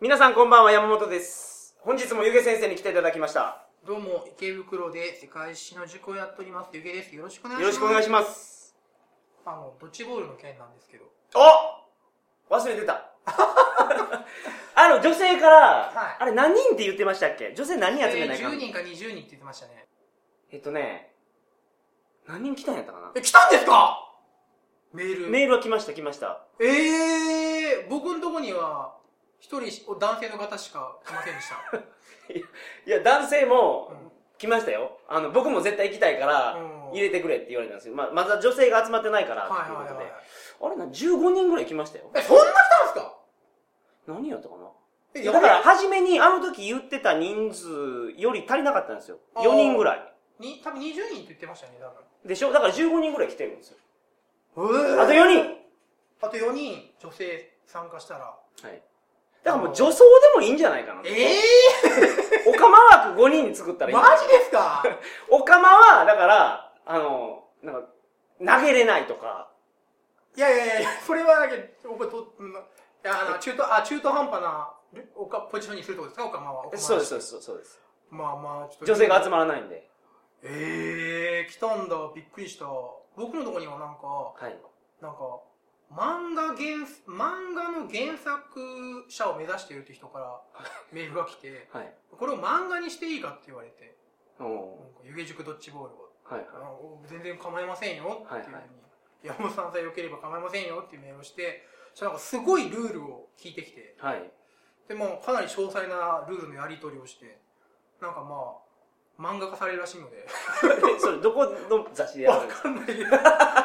皆さんこんばんは、山本です。本日もゆげ先生に来ていただきました。どうも、池袋で世界史の塾をやっております、ゆげです。よろしくお願いしよます。ろしくお願いします。あの、ドッジボールの件なんですけど。お忘れてた。あの、女性から、はいあれ何人って言ってましたっけ？女性何人集めないかん10人か20人って言ってましたね。えっとね、何人来たんやったかな？え、来たんですか？メール。メールは来ました、来ました。ええー、僕のとこには、一人し男性の方しか来ませんでした。いや、男性もうん来ましたよ。あの、僕も絶対行きたいからうん、入れてくれって言われたんですけど、まあ、まだ女性が集まってないから、はいということで。はいはい。あれな、15人ぐらい来ましたよ。え、そんな来たんですか？何やったかな？え、だから、初めにあの時言ってた人数より足りなかったんですよ。あー4人ぐらい。に、多分20人って言ってましたね、多でしょ？だから15人ぐらい来てるんですよ。分。あと4人あと4人、女性参加したら。はい。だからもう女装でもいいんじゃないかな。ええ おかま枠5人に作ったー、らいい。マジですか？おかまは、だから、あの、なんか、投げれないとか、いやいやいや、それはだけと、うんいや、あの、中途、あ、中途半端な、おか、ポジションにするってことですか、おかまは。そうです、そうです、そうです。まあまあ、ちょっと。女性が集ままらないんで。ええー、来たんだ、びっくりした。僕のとこにはなんか、はい。なんか、漫画原、漫画の原作者を目指しているって人からメールが来て、はい。これを漫画にしていいかって言われて、湯気塾ドッジボールを。はい、あの全然構いませんよっていうふうに、はいはい山本さんさえ良ければ構いませんよっていうメールをしてそしたらなんかすごいルールを聞いてきてはい。はい。でもかなり詳細なルールのやり取りをしてなんかまあ漫画化されるらしいので。え それ、どこの雑誌でやる？わんですかかんない。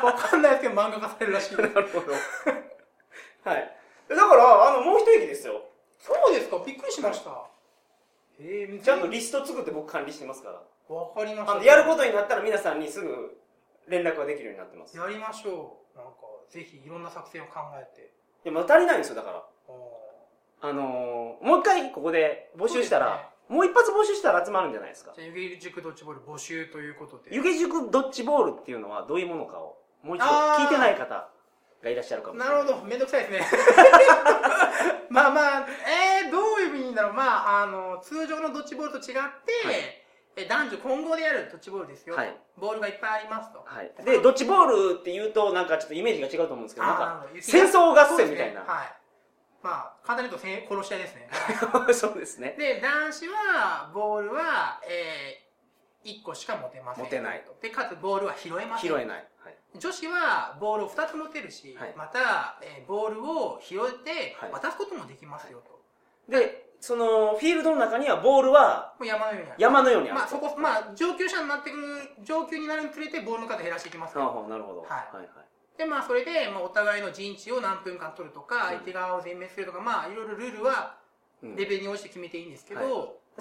わかんないですけど漫画化されるらしいので。なるほど。はい。だから、あの、もう一駅ですよ。そうですか？びっくりしました。ええちゃんとリスト作って僕管理してますから。わかりました。あのやることになったら皆さんにすぐ連絡ができるようになってます。いやりましょう。なんかぜひいろんな作戦を考えて。や、まだ足りないんですよ、だから。あのーもう一回ここで募集したら、もう一発募集したら集まるんじゃないですか。じゃあ湯気塾ドッジボール募集ということで湯気塾ドッジボールっていうのはどういうものかを、もう一度聞いてない方がいらっしゃるかもしれない。なるほど、めんどくさいですね。まあまあ、えー、どういう意味んだろう。まあ、あの、通常のドッジボールと違って、はいえ男女混合でやるドッジボールですよ。はいボールがいっぱいありますと。はい。で、ドッジボールって言うと、なんかちょっとイメージが違うと思うんですけど、なんか、戦争合戦みたいな。はい。まあ、簡単に言うと殺し合いですね。そうですね。で、男子は、ボールは、えー、1個しか持てません。持てないで、かつボールは拾えません。拾えない。はい。女子はボールを2つ持てるし、はいまた、えーボールを拾えてはい渡すこともできますよと。で、その、フィールドの中にはボールはもう山のようにある。山のようにある。まあそこ、まあ上級者になってくる、上級になるにつれてボールの数減らしていきますから。なるほど。はいはいはい。で、まあそれで、まあお互いの陣地を何分間取るとか、うん相手側を全滅するとか、まあいろいろルールはうんレベルに応じて決めていいんですけど、はい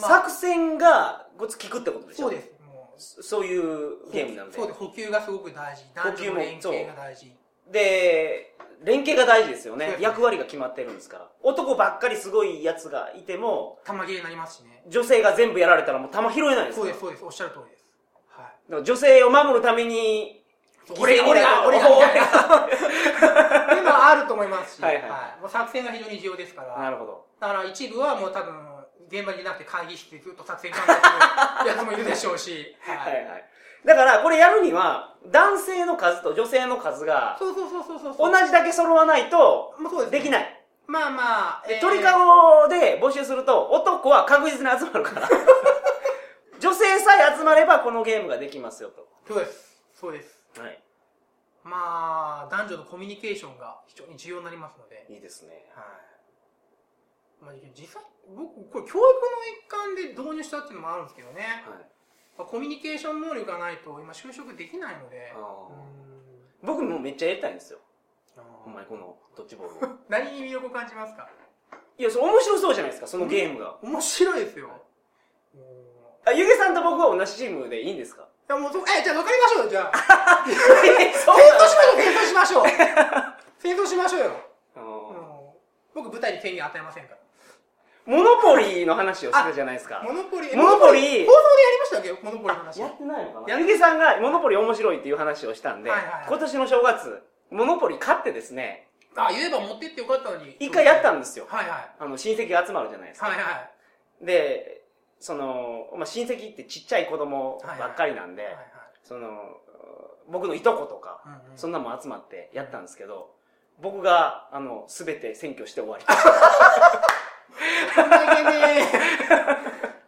まあ作戦がごつ効くってことでしょ？そうです。もうそそういうゲームなんで。そうです。補給がすごく大事。男女の連携が大事。で、連携が大事ですよね役割が決まってるんですから。男ばっかりすごいやつがいても、玉切れになりますしね。女性が全部やられたらもう弾拾えないですそうです、そうです。おっしゃる通りです。はい。女性を守るために、俺が、俺が、俺が、みたいな。っていうのはあると思いますし、はいはいもう作戦が非常に重要ですから、なるほど。だから一部はもう多分、現場にいなくて会議室でずっと作戦考えてるやつもいるでしょうし、ははいはい。だから、これやるには、男性の数と女性の数が、そうそうそうそうそう。同じだけ揃わないと、ですねできない。まあまあ、でえー鳥かごで募集すると、男は確実に集まるから。女性さえ集まればこのゲームができますよと。そうです。そうです。はい。まあ、男女のコミュニケーションが非常に重要になりますので、いいですね。はい。まあ、実際、僕、これ教育の一環で導入したっていうのもあるんですけどね。はい。まあコミュニケーション能力がないと今就職できないので、僕もめっちゃやりたいんですよ。あーお前このドッジボールを。何に魅力を感じますか？いや、それ面白そうじゃないですか、そのゲームが。面白いですよ。うんあ、ゆげさんと僕は同じチームでいいんですか？いやもうそ、え、じゃあ分かりましょうよ、じゃあ。戦争しましょう、戦争しましょう。戦争しましょうよ。あうんの僕、舞台に権限与えませんから。モノポリーの話をしてたじゃないですか。モノポリー、モノポリー放送でやりましたっけ？モノポリーの話。やってないのかな？やっゆげさんがモノポリー面白いっていう話をしたんで、はいはいはい今年の正月、モノポリー勝ってですね、あ、言えば持ってってよかったのに。一回やったんですよ。はいはい。あの、親戚集まるじゃないですか。はいはい。で、その、まあ、親戚ってちっちゃい子供ばっかりなんで。その、僕のいとことか、うんうんそんなもん集まってやったんですけど、僕が、あの、すべて占拠して終わり。こんだけね、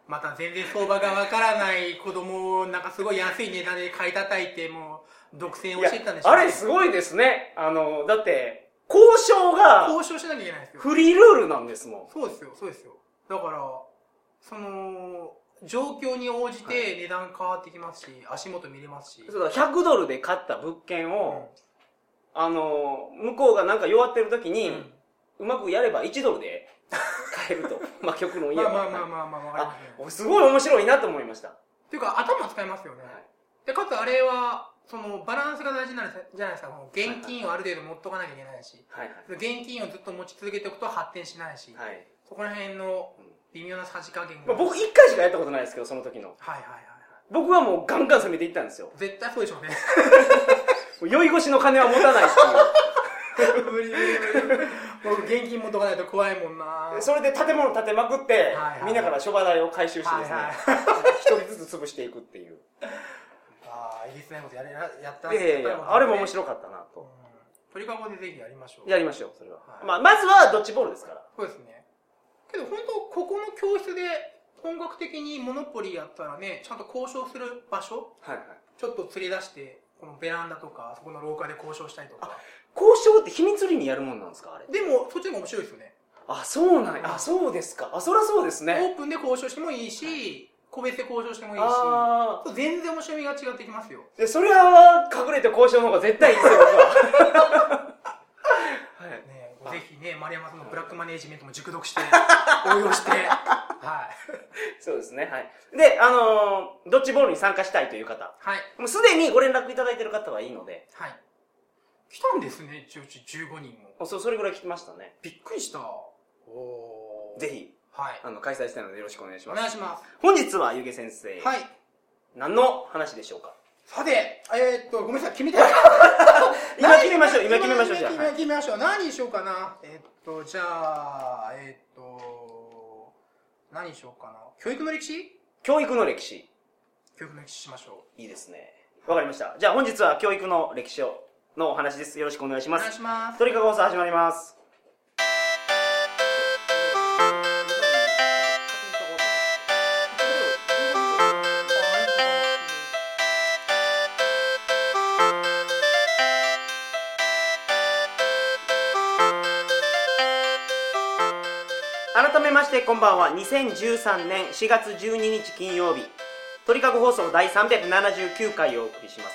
また全然相場がわからない子供をなんかすごい安い値段で買い叩いて、もう、独占をしてたんでしょうねあれすごいですね。あの、だって、交渉が交渉しなきゃいけないんですよ。フリールールなんですもん。そうですよ、そうですよ。だから、その、状況に応じて値段変わってきますし、足元見れますし。そうだ100ドルで買った物件を、あの、向こうがなんか弱ってる時に、うんうまくやれば1ドルで買えると。まあ極論言えば。まあまあまあまあまあ、わかりますね。すごい面白いなと思いました。っていうか、頭使いますよね。で、かつあれは、その、バランスが大事なんじゃないですか。現金をある程度持っとかなきゃいけないし、はいはい。現金をずっと持ち続けておくと発展しないし、はい。そこら辺の微妙なさじ加減まあ、が。僕1回しかやったことないですけど、その時の。はいはいはいはい。僕はもうガンガン攻めていったんですよ。絶対そうでしょうね。もう酔い越しの金は持たないって無理無理無理。僕、現金持っとかないと怖いもんな。それで建物建てまくって、はいはいみんなから諸場代を回収してですね、はいはい一人ずつ潰していくっていう。ああ、えげつないことやれやったいやいや、あれも面白かったなうんと。鳥かごでぜひやりましょう。やりましょう、それは。はいまあ、まずはドッジボールですから。そうですね。けど本当、ここの教室で本格的にモノポリーやったらね、ちゃんと交渉する場所、はいはい。ちょっと連れ出して、このベランダとか、そこの廊下で交渉したりとか。交渉って秘密裏にやるもんなんですかあれ？でも、そっちの方が面白いですよね。あ、そうなんや。あ、そうですか。あ、そりゃそうですオね。ープンで交渉してもいいし、個別で交渉してもいいし。全然面白みが違ってきますよ。で、それは隠れて交渉の方が絶対いいですよ、僕は。山さんのブラックマネージメントも熟読して、応用して、はい。そうですね。はい。で、あのードッジボールに参加したいという方。はい。もうすでにご連絡いただいてる方はいいので、はい。来たんですね、一応15人も。あそうそれぐらい聞きましたね。びっくりした。おーぜ。ひ、はい。あの、開催したいのでよろしくお願いしおます。願いします。本日はゆげ先生、はい。何の話でしょうか？さて、えー、っと、ごめんなさい、決めて。今決めましょう、今決めましょう、じゃあ。決めはい決めましょう。何にしようかな。えーっと、じゃあ、えーっと、何にしようかな。教育の歴史？教育の歴史。教育の歴史しましょいいですね。わかりました。じゃあ本日は教育の歴史をのお話です。よろしくお願いしう。お願います。します。鳥かご放送始まります。改めましてこんばんは2013年4月12日金曜日鳥かご放送第379回をお送りします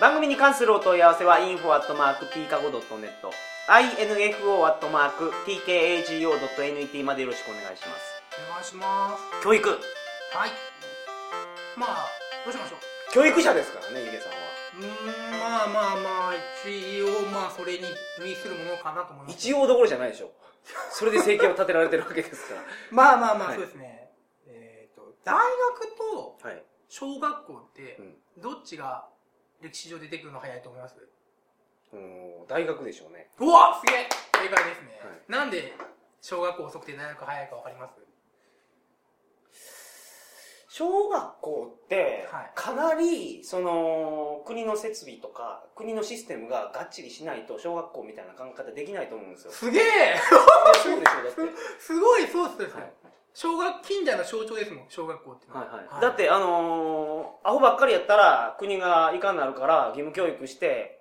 番組に関するお問い合わせは info.tkago.net info.tkago.net までよろしくお願いしますお願いします。教育はい。まあ、どうしましょう。教育者ですからねゆげさんはうーん、まあまあまあ、一応、まあ、それに類するものかなと思います。一応どころじゃないでしょそれで生計を立てられてるわけですかまあまあまあ、はい。そうですね。えっ、と、大学とらはい。小学校ってう、ん。どっちが歴史上出てくるの早いと思いますうん大学でしょうねうわすげえ正解ですね、はいなんで小学校遅くて大学早いかわかります？小学校ってはい。かなりその国の設備とか国のシステムががっちりしないと小学校みたいな考え方できないと思うんですよ。すげえ！そうでしょだって。すごいそうです、はい小学近代の象徴ですもん小学校ってのは。いはい、だってあのーアホばっかりやったら国がいかんなるから義務教育して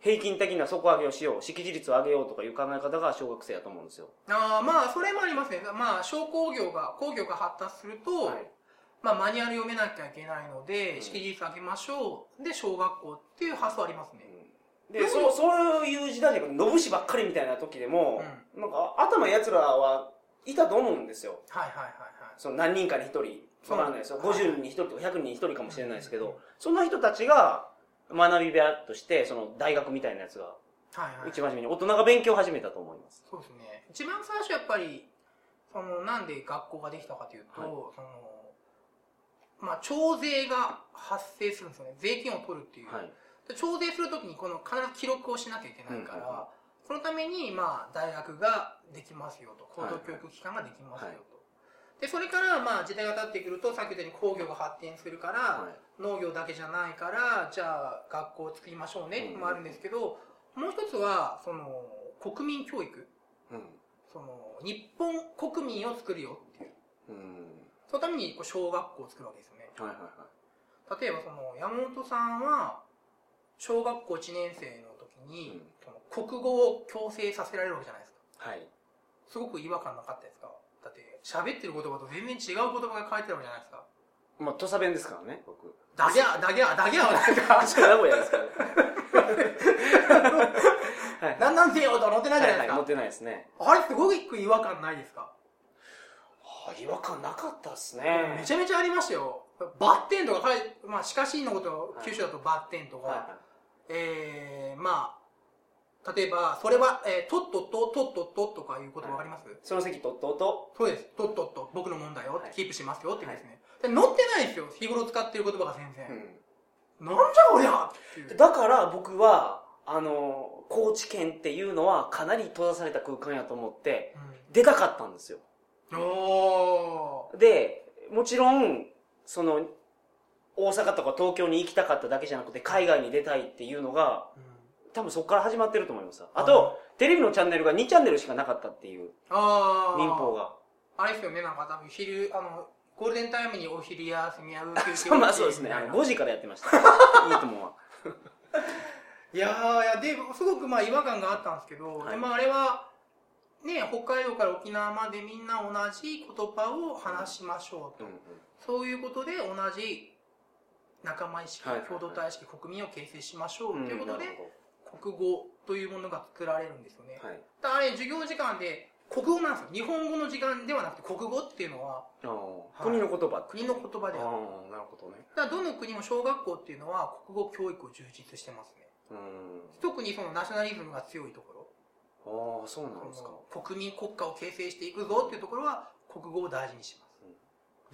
平均的な底上げをしよう識字率を上げようとかいう考え方が小学生やと思うんですよ。ああまあそれもありますね。まあ小工業が工業が発達すると、はいまあマニュアル読めなきゃいけないので、うん。識字率上げましょう。で小学校っていう発想ありますね、でそうそういう時代で野武士ばっかりみたいな時でも、なんか頭やつらはいたと思うんですよ。はいはいはいはい。その何人かに1人。わからないですよ。そう50人に1人とか100人に1人かもしれないですけど、うんそんな人たちが学び部屋としてその大学みたいなやつがはいはい。一番初めに大人が勉強を始めたと思います。そうですね。一番最初やっぱりそのなんで学校ができたかというと、はい。そのまあ徴税が発生するんですよね。税金を取るっていう、はい。で徴税するときにこの必ず記録をしなきゃいけないから、そのために、まあ、大学ができますよと。高等教育機関ができますよと。はいで、それから、まあ、時代が経ってくると、さっき言ったように工業が発展するから、はい。農業だけじゃないから、じゃあ、学校を作りましょうね、うん。もあるんですけど、もう一つは、その、国民教育。うん。その、日本国民を作るよっていう。うんそのために、こう小学校を作るわけですよね。はいはいはい。例えば、その、山本さんは、小学校1年生の時に、うん。その国語を強制させられるわけじゃないですか。はい。すごく違和感なかったですか？だって、喋ってる言葉と全然違う言葉が書いてあるわけじゃないですか。まあ土佐弁ですからね僕。ダギャー、ダギャー、ダギャーはなんか、名古屋ですからね。はい。だんだんせよとは乗ってないじゃないですか。はいはい持ってないですね。あれすごく違和感ないですか、あ違和感なかったっすめねちゃめちゃありましたよ。バッテンとかまあ、しかしのこと、九州だとバッテンとか、はいはえー、まあ、例えば、それは、えー、とっとっと、とっとっととかいうことわかります、い。その席とっとうと。そうです。とっとっと、僕のもんだよ、はい。キープしますよって言うんですね。で載ってないですよ、日頃使ってる言葉が全然。うなんじゃこりゃ！だから僕はあの高知県っていうのはかなり閉ざされた空間やと思って出たかったんですよでもちろんその大阪とか東京に行きたかっただけじゃなくて海外に出たいっていうのが多分そこから始まってると思います。あと、テレビのチャンネルが2チャンネルしかなかったっていう民放が。あれですよね、なんか多分昼、あの、ゴールデンタイムにお昼休みやう休憩 まあそうですね。あの5時からやってました。いいと思うわ。いやーいやですごくまあ違和感があったんですけど、はい。でまああれはね北海道から沖縄までみんな同じ言葉を話しましょうと、うんうん。そういうことで同じ仲間意識、共同体意識国民を形成しましょうとうんいうことで、国語というものが作られるんですよね、はい。だからあれ授業時間で国語なんですよ。日本語の時間ではなくて国語っていうのははい。国の言葉国の言葉であるああなるほどね。だからどの国も小学校っていうのは国語教育を充実してますね。うん。特にそのナショナリズムが強いところああそうなんですか。国民国家を形成していくぞっていうところは国語を大事にしま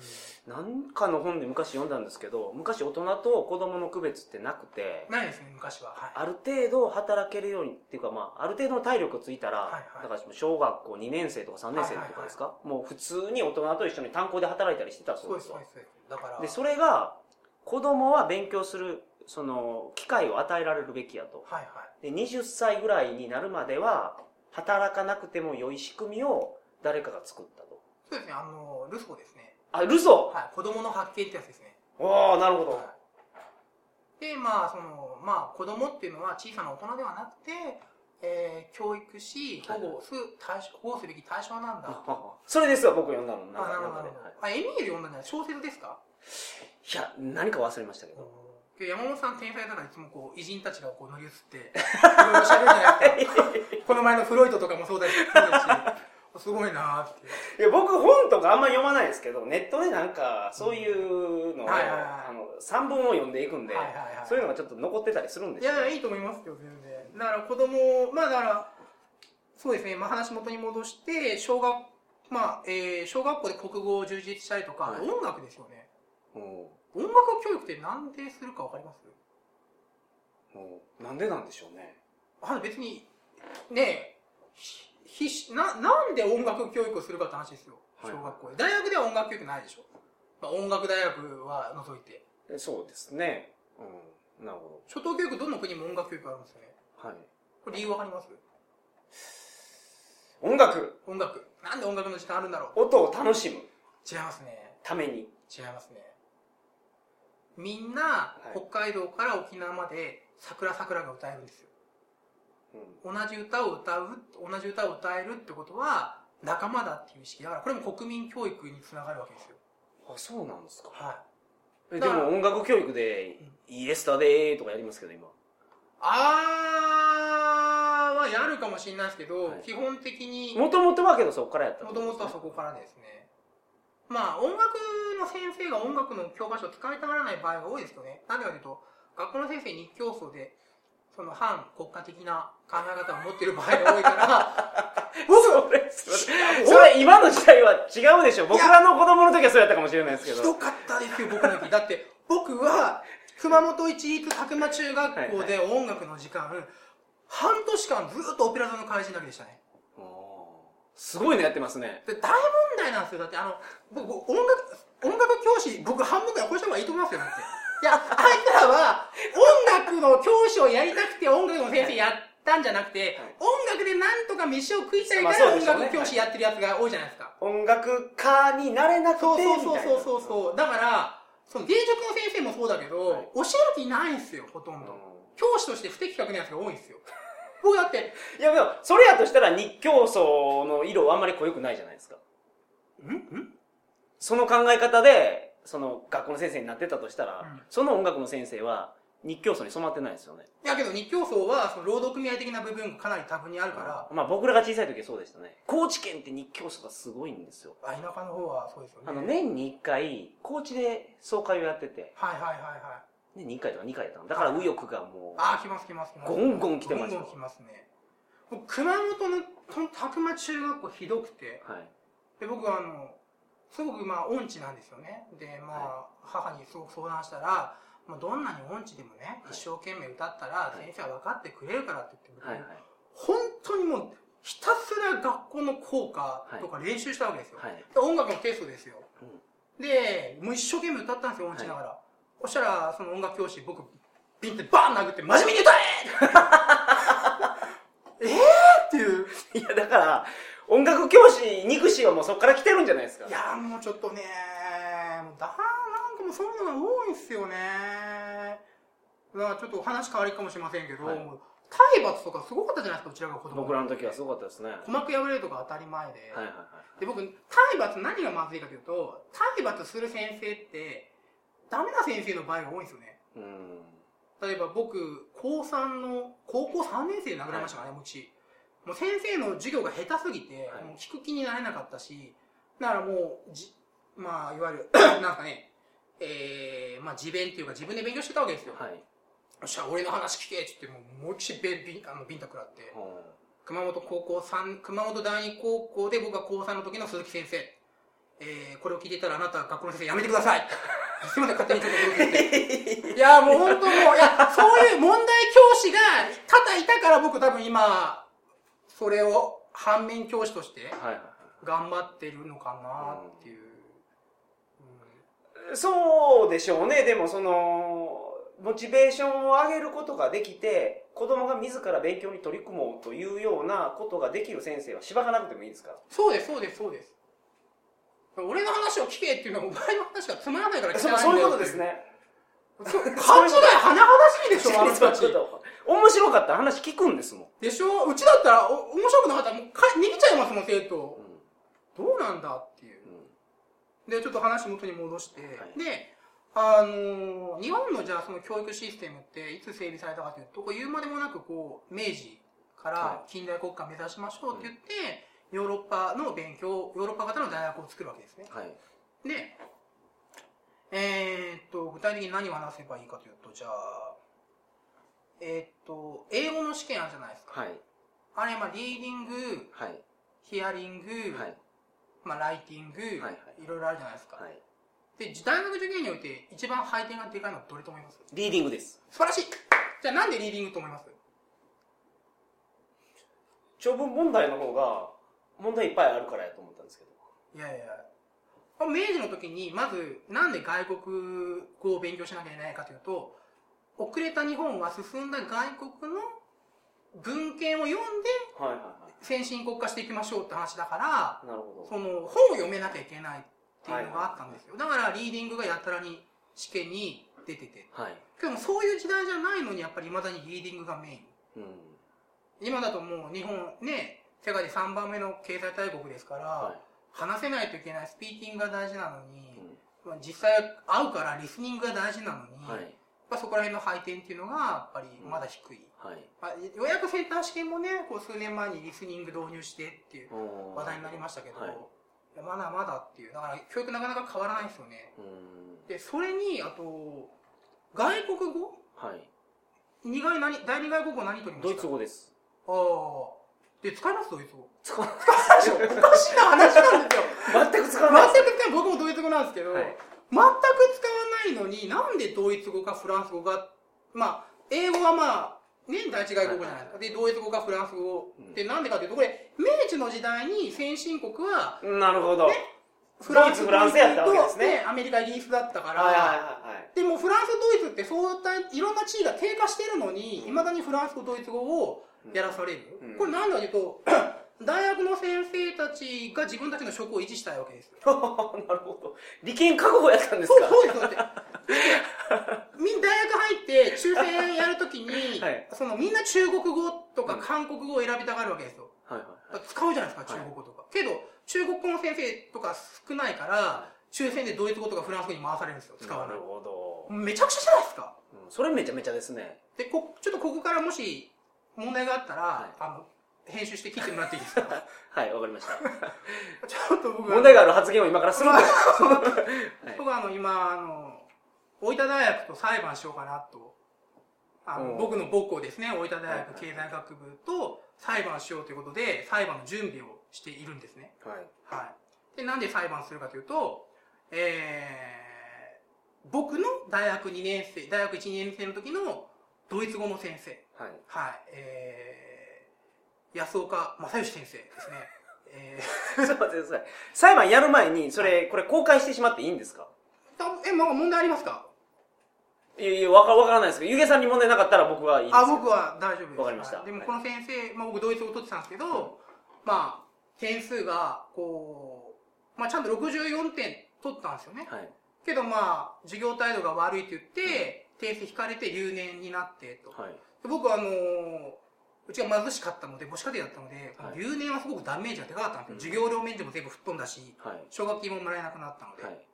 す、なんかの本で昔読んだんですけど昔大人と子供の区別ってなくてないですね昔は。はい。ある程度働けるようにっていうかまあある程度の体力ついたら、はいはい。だから小学校2年生とか3年生とかですか、もう普通に大人と一緒に炭鉱で働いたりしてたそそううでよですすそうです。だからでそれが子供は勉強するその機会を与えられるべきやと。はいはい。で20歳ぐらいになるまでは働かなくても良い仕組みを誰かが作ったと。そうですねあのルソーですね。あルソはい子供の発見ってやつですね。ーああなるほど、はい。でまあそのまあ子供っていうのは小さな大人ではなくて、えー教育し保護す対象保護すべき対象なんだ。あ それですわ僕読んだの。あなるほどなるほど。はい。あエミール読んだんじゃない小説ですか？いや何か忘れましたけど山本さん天才だからいつもこう偉人たちがこう乗り移っていろいろ喋るじゃないですか。この前のフロイトとかもそうだしすごいなーって。いや僕本とかあんま読まないですけどネットでなんかそういうのを、はいはいはい。あの散文を読んでいくんで、はいはいはいそういうのがちょっと残ってたりするんですよ。いやいやいいと思いますよ全然。だから子供まあだからそうですね、まあ、話元に戻して小学まあ、えー小学校で国語を充実したりとか、はい。音楽ですよね。うん音楽教育ってなんでするかわかります？うんなんでなんでしょうね。あの別にねひひななんで音楽教育をするかって話ですよ。はい。小学校で、大学では音楽教育ないでしょ、まあ、音楽大学は除いて。えそうですね。うん。なるほ初等教育どの国も音楽教育あるんですよね。どはい。これ理由わかります？音楽。音楽。なんで音楽の時間あるんだろう。音を楽しむ。違いますね。ために。違いますねみんない。北海道から沖縄まで桜桜が歌えるんですよ。うん。同じ歌を歌う同じ歌を歌えるってことは仲間だっていう意識。だからこれも国民教育につながるわけですよ。あそうなんですか。はい。えでも音楽教育で「イエスタデー」とかやりますけど今。あーはやるかもしれないですけど、はい。基本的にもともとはけどそこからやったもともとはそこからですねまあ音楽の先生が音楽の教科書を使いたがらない場合が多いですよね。なんでかというと学校の先生日教組でその反国家的な考え方を持ってる場合が多いから。僕それ今の時代は違うでしょ。僕らの子供の時はそうやったかもしれないですけひどどかったですよ僕の時。だって僕は熊本一律佐久間中学校で音楽の時間半年間ずっとオペラ座の怪人だけでしたね。すごいのやってますね。で、大問題なんですよ。だってあの、僕、僕音楽、音楽教師、僕半分くらいこうした方がいいと思いますよ、だって。いや、あいつらは、音楽の教師をやりたくて音楽の先生やったんじゃなくて、はい音楽でなんとか飯を食いたいまから音楽教師やってるやつが多いじゃないですか。音楽家になれなくてそうそうみたいなそうそうそうそう。だから、その芸術の先生もそうだけど、はい教える気ないんですよ、ほとんど。う教師として不適格なやつが多いんですよ。僕だって、んいやでもそれやとしたら日教組の色はあんまり濃ゆくないじゃないですか。ん？ん？その考え方でその学校の先生になってたとしたら、うん。その音楽の先生は日教組に染まってないですよね。いやけど日教層は、その労働組合的な部分がかなり多分にあるから、まあ僕らが小さい時はそうでしたね。高知県って日教組がすごいんですよ。あ田舎の方はそうですよね。あの年に1回高知で総会をやってて。はいはいはいはい。年に1回とか2回やったのだから右翼がもうあー、来ます来ます来ます。ゴンゴン来てましたゴンゴン来ますね。僕熊本のと宅間中学校ひどくて、はいで、僕はあの、すごくまあ音痴なんですよね。で、まあ、母にすごく相談したら、もうどんなに音痴でもね、はい一生懸命歌ったらはい先生は分かってくれるからって言って、はいはい本当にもう、ひたすら学校の校歌とか練習したわけですよ。はいで音楽のテストですよ。うんで、もう一生懸命歌ったんですよ、音痴ながら。そしたら、その音楽教師、僕、ビンってバーン殴って、真面目に歌え えーっていう。いやだから音楽教師憎しはもうそこから来てるんじゃないですかいや、もうちょっとね、もうだなんかもうそういうのが多いんですよね。だからちょっと話変わりかもしれませんけど、はい体罰とかすごかったじゃないですか、うちらが子供僕らの時はすごかったですねはい鼓膜破れるとか当たり前で。はいはいで、僕、体罰何がまずいかというと、体罰する先生って、ダメな先生の場合が多いんですよね。うん例えば僕、高3の、高校3年生で殴られましたからね、うち。もう先生の授業が下手すぎて、はいもう聞く気になれなかったし、だからもう、じ、まあ、いわゆる、なんかね、えー、まあ自弁っていうか自分で勉強してたわけですよ。はいよっしゃ、俺の話聞けって言って、もう、思いっきりビン、あの、ビンタ食らって。うん熊本高校三熊本第二高校で僕が高3の時の鈴木先生。えー、これを聞いていたらあなたは学校の先生やめてください。すいません、勝手にちょっと言って。いや、もう本当もう、いや、そういう問題教師が多々いたから僕多分今、それを反面教師として頑張ってるのかなっていう。うんいそうでしょうねでもそのモチベーションを上げることができて子供が自ら勉強に取り組もうというようなことができる先生は芝がなくてもいいですか？らそうです、そうです、そうです。俺の話を聞けっていうのはお前の話がつまらないから聞そかないんだよそういうことです。ね。勘違い、甚だしいでしょ、あの人たち面白かったら話聞くんですもん、でしょ？うちだったら、お面白くなかったらもうか逃げちゃいますもん、生徒。うどうなんだっていう。んで、ちょっと話元に戻して、はい。で、あのー日本のじゃあその教育システムっていつ整備されたかというと、こう言うまでもなくこう、明治からは近代国家目指しましょうって言って、ヨーロッパの勉強、ヨーロッパ型の大学を作るわけですね。はい。で、えーっと、具体的に何を話せばいいかというと、じゃあ、えーっと、英語の試験あるじゃないですか。はい。あれ、まあ、リーディング、はい。ヒアリング、はい。まあ、ライティング、はいはいい。ろいろあるじゃないですか。はい。で、大学受験において一番配点がでかいのはどれと思います？リーディングです。素晴らしい。じゃあなんでリーディングと思います？長文問題の方が問題いっぱいあるからやと思ったんですけど。いやいや明治の時に、まず、なんで外国語を勉強しなきゃいけないかというと、遅れた日本は進んだ外国の文献を読んではいはいは先進国化していきましょうって話だから、いなるほど。その本を読めなきゃいけないっていうのがあったんですよ。だからリーディングがやたらに試験に出てて。はい。でもそういう時代じゃないのにやっぱり未だにリーディングがメイン。うん。今だともう日本ね、世界で3番目の経済大国ですから、は話せないといけないスピーキングが大事なのにい、うん。まあ実際会うからリスニングが大事なのに、はい。ぱそこら辺の配点っていうのがやっぱりまだ低い。はい。まあ、ようやくセンター試験もね、こう数年前にリスニング導入してっていううん話題になりましたけど、はい。まだまだっていう、だから教育なかなか変わらないですよね。うん。で、それに、あと、外国語？はい。二外何、第二外国語何取りました？ドイツ語です。ああ。で、使いますドイツ語。使わ おかしな話なんですよ。全く使わない全く使わない。僕もドイツ語なんですけど、はい全く使わないのに、なんでドイツ語かフランス語が、まあ、英語はまあ、ね、第一外国語じゃないですか。で、ドイツ語かフランス語。うんで、なんでかというと、これ、明治の時代に先進国は、なるほど。フランス、ドイツフランスやったわけですねとアメリカ、イギリスだったから、はいはいはいでもフランス、ドイツってそういったいろんな地位が低下してるのに、いまだにフランス語、ドイツ語をやらされる。うんこれなんでかというと、大学の先生たちが自分たちの職を維持したいわけです。なるほど。理研覚悟やったんですか？そうそうです、だって。みんな大学入って、抽選やるときに、はいそのみんな中国語とか韓国語を選びたがるわけですよ。はいはいはい。使うじゃないですか、中国語とか。けど、中国語の先生とか少ないから、抽選でドイツ語とかフランス語に回されるんですよ、使わないなる。ほど。めちゃくちゃじゃないですか。うんそれめちゃめちゃですね。で、こ、ちょっとここからもし問題があったら、はいあの、編集して切ってもらっていいですか？はい、わかりました。ちょっと僕は問題がある発言を今からすると。は い僕はあの、今、あの、大分大学と裁判しようかなと。あの僕の母校ですね、大分大学経済学部と裁判しようということで、裁判の準備をしているんですね。はい。はい。で、なんで裁判するかというと、えー、僕の大学2年生、大学1年生の時のドイツ語の先生。はい。はい。えー、安岡正義先生ですね。えちょっと待ってください。裁判やる前に、それ、これ公開してしまっていいんですか？ー、え、まあ問題ありますか？いやいや、わかわからないですけど、ゆげさんに問題なかったら僕はいいですあ、よ僕は大丈夫です。わかりましたはいでもこの先生、まあ僕ドイツ語を取ってたんですけど、まあ、点数が、こう、まあちゃんと64点取ったんですよね。はい。けどまあ、授業態度が悪いって言って、点数引かれて留年になってと。はい。で僕はあのーうちが貧しかったので、母子家庭だったので、はい留年はすごくダメージがでかかったんですよ。うん授業料免除も全部吹っ飛んだし、はい。奨学金ももらえなくなったので。はい。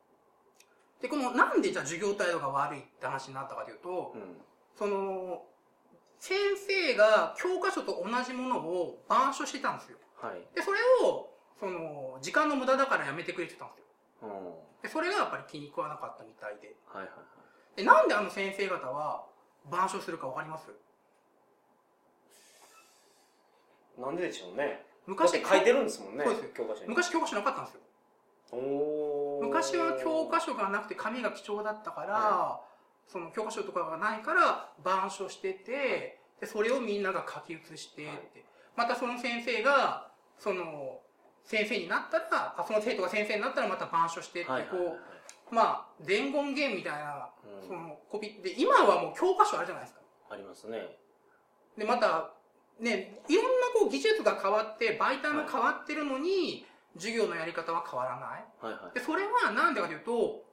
で、この、なんでじゃあ授業態度が悪いって話になったかというと、うん。その、先生が教科書と同じものを板書してたんですよ。はい。で、それを、その、時間の無駄だからやめてくれってたんですよ。うん。で、それがやっぱり気に食わなかったみたいで。はいはいはい。で、なんであの先生方は板書するかわかります？なんででしょうね。昔書いてるんですもんね。そうですよ教科書に。昔教科書なかったんですよ。昔は教科書がなくて紙が貴重だったから、はその教科書とかがないから板書してて、で、それをみんなが書き写してって、はいまたその先生が、その、先生になったら、あその生徒が先生になったらまた板書してって、はいはいはいはいこう、まあ、伝言ゲームみたいな、うんその、コピー、で、今はもう教科書あるじゃないですか。ありますね。で、また、ね、いろん技術が変わって、媒体も変わってるのに、授業のやり方は変わらない。はいはい。で、それはなんでかというと、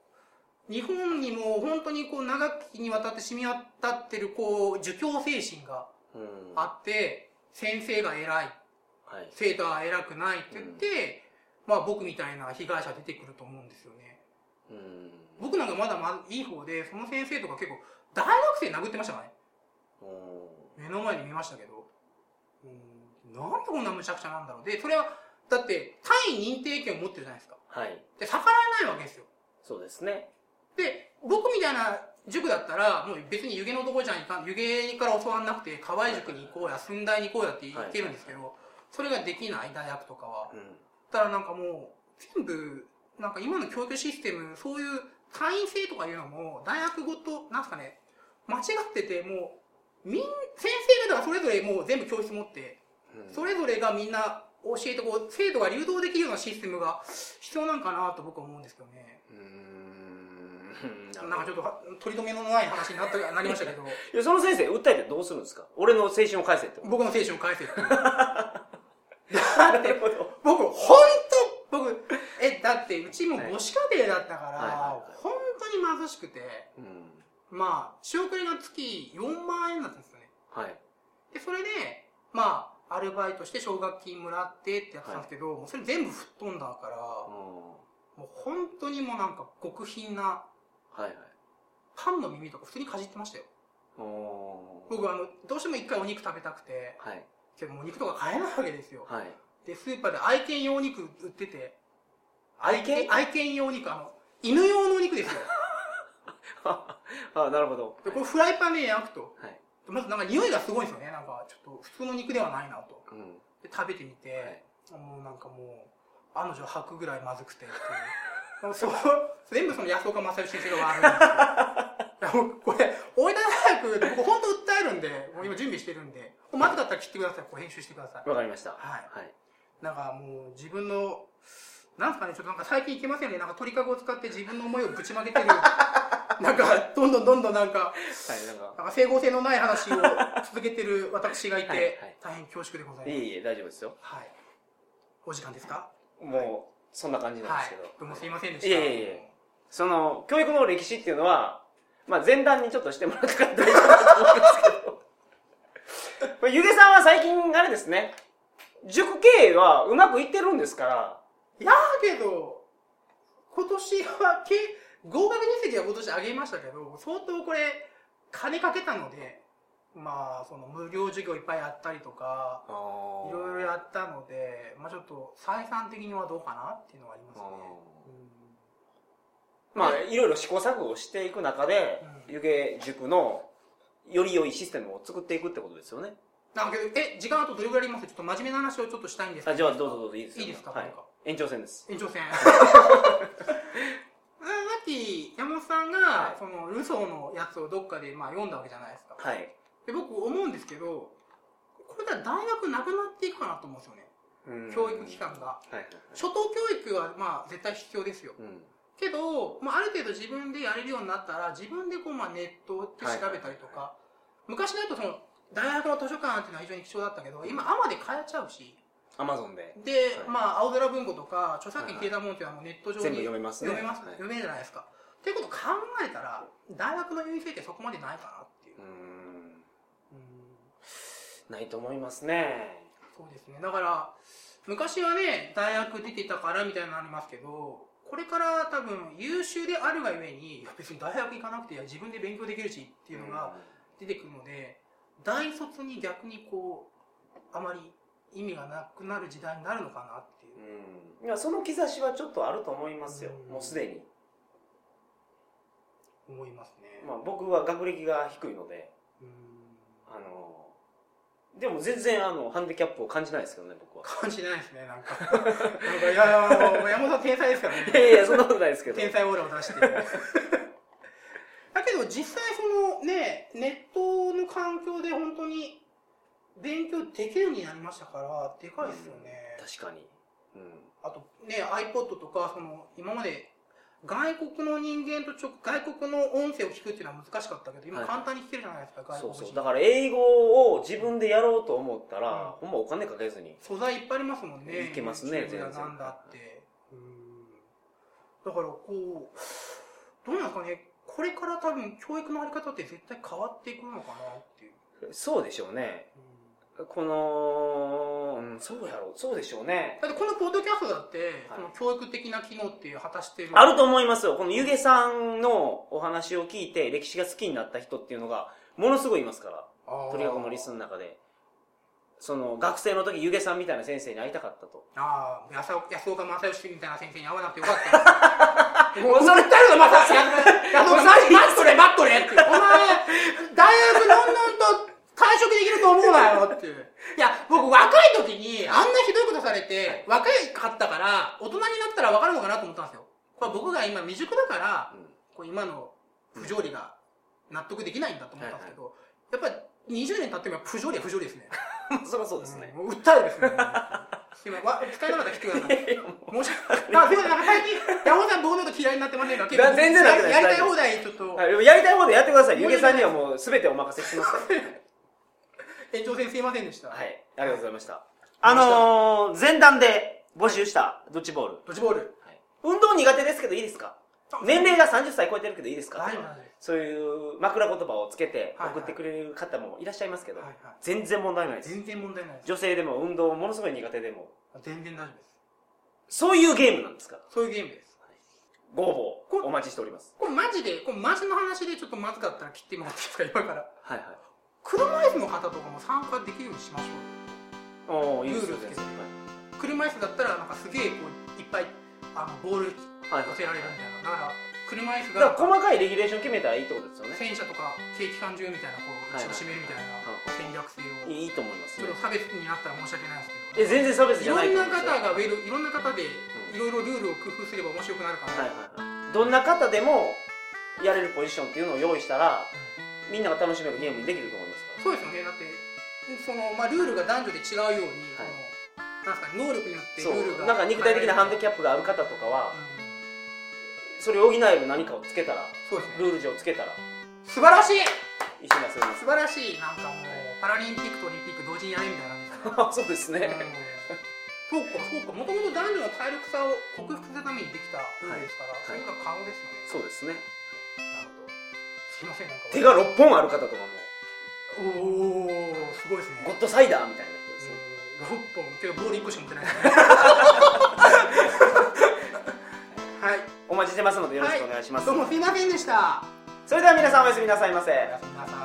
日本にも本当にこう長きにわたって染み渡ってるこう、儒教精神がうん。あって、先生が偉い、はい。生徒は偉くないって言って、まあ僕みたいな被害者出てくると思うんですよね。うん。僕なんかまだまだいい方で、その先生とか結構、大学生殴ってましたからね。うん目の前に見ましたけど、うん、なんでこんな無茶苦茶なんだろう。で、それは、だって、単位認定権を持ってるじゃないですか。はい。で、逆らえないわけですよ。そうですね。で、僕みたいな塾だったら、もう別に湯気のとこじゃいかん、湯気から教わんなくて、河合塾に行こうや、寸大に行こうやって言ってるんですけど、それができない、大学とかは。うん。だからなんかもう、全部、なんか今の教育システム、そういう会員制とかいうのも、大学ごと、なんすかね、間違ってて、もう、みん、先生方がそれぞれもう全部教室持って、うんそれぞれがみんな教えてこう、生徒が流動できるようなシステムが必要なんかなと僕は思うんですけどね。うーん。なんかちょっとは取り留めのない話になったなりましたけど、いや、その先生、訴えてどうするんですか？俺の青春を返せって。僕の青春を返せって。だって。僕、本当僕、え、だってうちも母子家庭だったから、本当に貧しくて、うん。まあ、仕送りが月4万円だったんですよね。はい。で、それで、まあ、アルバイトして奨学金もらってってやってたんですけど、もうそれ全部吹っ飛んだから、うん。もう本当にもうなんか極貧な、はいはい。パンの耳とか普通にかじってましたよ。僕あの、どうしても一回お肉食べたくて、はい。けどもう肉とか買えないわけですよ。はい。で、スーパーで愛犬用肉売ってて、愛犬？愛犬？用肉、あの、犬用のお肉ですよ。あ、なるほど。で、これフライパンで焼くと。はい。まずなんか匂いがすごいんですよね。なんかちょっと普通の肉ではないなと。うん。で、食べてみて、もうなんかもう、案の定吐くぐらいまずくてっていう。そう全部その安岡正義先生が悪いんですよ。やもうこれ大分大学で僕本当訴えるんでもう今準備してるんでまずかったら切ってくださいこう編集してくださいわかりましたはいはいなんかもう自分のなんすかねちょっとなんか最近いけませんねなんか鳥かごを使って自分の思いをぶちまけてる なんかどんどんどんどんなんかはいなんか。整合性のない話を続けてる私がいて、大変恐縮でございます。いえいえ大丈夫ですよ。はい。お時間ですか？もうそんな感じなんはいですけど、どうもすいませんでした。いえいえその教育の歴史っていうのはまあ前段にちょっとしてもらったから大丈夫だと思うんですけど。ゆげさんは最近あれですね。塾経営はうまくいってるんですから。いやーけど今年はけ合格実績は今年上げましたけど相当これ金かけたのでまあその無料授業いっぱいやったりとかいろいろやったのでまあちょっと採算的にはどうかなっていうのはありますね。まあいろいろ試行錯誤していく中で、うん。湯気塾のより良いシステムを作っていくってことですよね。なんかえ時間あとどれぐらいあります？ちょっと真面目な話をちょっとしたいんですけあじゃあどうぞどうぞいいですよいいですか？はい。延長戦です。延長戦 さっき山本さんが、はい。そのルソーのやつをどっかでまあ読んだわけじゃないですか。はい。で僕思うんですけどこれから大学なくなっていくかなと思うんですよね。うん。教育機関が。はいはいはい。初等教育はまあ絶対必要ですよ。うん。けど、まあ、ある程度自分でやれるようになったら自分でこう、まあ、ネットで調べたりとか、昔だとその大学の図書館っていうのは非常に貴重だったけど今アマで買えちゃうしアマゾンで。で、はい。まあ青空文庫とか著作権消えたもんっていうのはネット上全部に読めますね。読めます、はい。読めるじゃないですか。っていうことを考えたら大学の優位性ってそこまでないかなっていう、うん。うん。ないと思いますね。そうですね。だから昔はね大学出てたからみたいなのありますけどこれから多分優秀であるがゆえに別に大学行かなくていや自分で勉強できるしっていうのが出てくるので大卒に逆にこうあまり意味がなくなる時代になるのかなっていう。うん。いやその兆しはちょっとあると思いますよ。うん。もうすでに。思いますね、まあ僕は学歴が低いので。うん。あのでも全然あのハンディキャップを感じないですけどね僕は。感じないですねなんか。なんかいや山本さん天才ですからね。いやいやそんなことないですけど。天才オーラを出して。るだけど実際そのねネットの環境で本当に勉強できるようになりましたからでかいですよね、確かに。うん。あとね iPod とかその今まで外国の人間とちょ外国の音声を聞くっていうのは難しかったけど今はい。簡単に聞けるじゃないですか、そう外国人。そうだから英語を自分でやろうと思ったら、うん。ほんまお金かけずに。素材いっぱいありますもんね。いけますね全然。なんだって。うん。だからこうどうなんですかね。これから多分教育のあり方って絶対変わっていくのかなっていう、そうでしょうねこの、うん、そうやろうそうでしょうね。だってこのポッドキャストだって、はい。その教育的な機能っていう果たしてるあると思いますよ。この湯気さんのお話を聞いて歴史が好きになった人っていうのがものすごいいますから。あー。とにかくのリスの中で。その学生の時湯気さんみたいな先生に会いたかったと。ああ安岡正義みたいな先生に会わなくてよかった。もうそれ訴えるのまた 安岡マジ待っとれ待っとれって。お前大学どんどんと退職できると思うなよっていう。いや僕若い時にあんなひどいことされて若いかったから大人になったら分かるのかなと思ったんですよ。これ僕が今未熟だからうん。こう今の不条理が納得できないんだと思ったんですけど、やっぱり20年経っても不条理は不条理ですね。そりゃそうですね、もう訴えですね。今わ使いながら来てください申し訳ない。あ、すいません、なんか最近、山本さん僕のこと嫌いになってませんか？全然なってない。やりたい放題、ちょっと、はいやりたいことやってください。湯気さんにはもう全てお任せしますから 延長戦すいませんでした。はい。ありがとうございました。あのー、前段で募集したドッジボール。ドッジボール。運動苦手ですけどいいですか？年齢が30歳超えてるけどいいですか？大丈夫大丈そういう枕言葉をつけてはいはい。送ってくれる方もいらっしゃいますけど、はいはい。全然問題ないです。全然問題ないです。女性でも運動ものすごい苦手でも。全然大丈夫です。そういうゲームなんですか？らそういうゲームです。ご応こ募お待ちしております。これマジで、これマジの話でちょっとまずかったら切ってもらっていいですか、今から。はいはい車椅子の方とかも参加できるようにしましょう。ールをつけて。全然車椅子だったら、なんかすげえこう、いっぱい、あの、ボールはいはい寄せられるみたいな。だから、車椅子だからが、細かいレギュレーション決めたらいいってことですよね。戦車とか軽機関銃みたいなこうはい一応締めるみたいなはい戦略性をいいいと思いますね。ちょっと差別になったら申し訳ないですえけど。全然差別じゃないいろんな方がウェルいろんな方でいろいろルールを工夫すれば面白くなるかはいな、はいはい。どんな方でもやれるポジションっていうのを用意したらみんなが楽しめるゲームにできると思そうですよね。だってその、まあ、ルールが男女で違うように、はい。なんかね能力によってルールがなんか肉体的なハンディキャップがある方とかはそれを補える何かをつけたらそうですね。ルール上つけたら素晴らしい！一緒に遊べます素晴らしいなんかもうパラリンピックとオリンピック同時にやるみたいな。感 じそうですね。うん。そうかそうか。もともと男女の体力差を克服するためにできたルールですから、はい。それが可能ですよね、そうですね。なるほど。すいませんなんか。手が6本ある方とかもおおすごいですね。ゴッドサイダーみたいな人ですね。6本けどボール1個しか持ってない はい。お待ちしてますのでよろしくお願いします、どうもすいませんでした。それでは皆さんおやすみなさいませ。おやすみなさい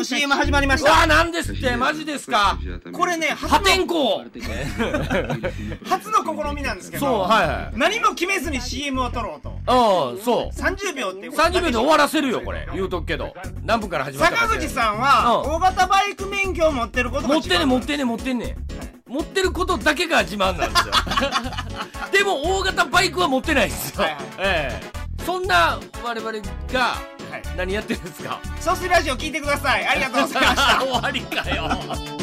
の CM 始まりましうわなんですってマジですか？これね破天荒。初の試みなんですけどそうはいはい。何も決めずに CM を撮ろうと。うんそう。30秒って30秒で終わらせるよこれ。言うとくけど。何分から始まった。か坂口さんはうん。大型バイク免許を持ってることが持ってんねん持ってんねん持ってんね。ん持ってることだけが自慢なんですよ。でも大型バイクは持ってないですよ、ええ。そんな我々がはい何やってるんですか？総水ラジオ聞いてください。ありがとうございました。終わりかよ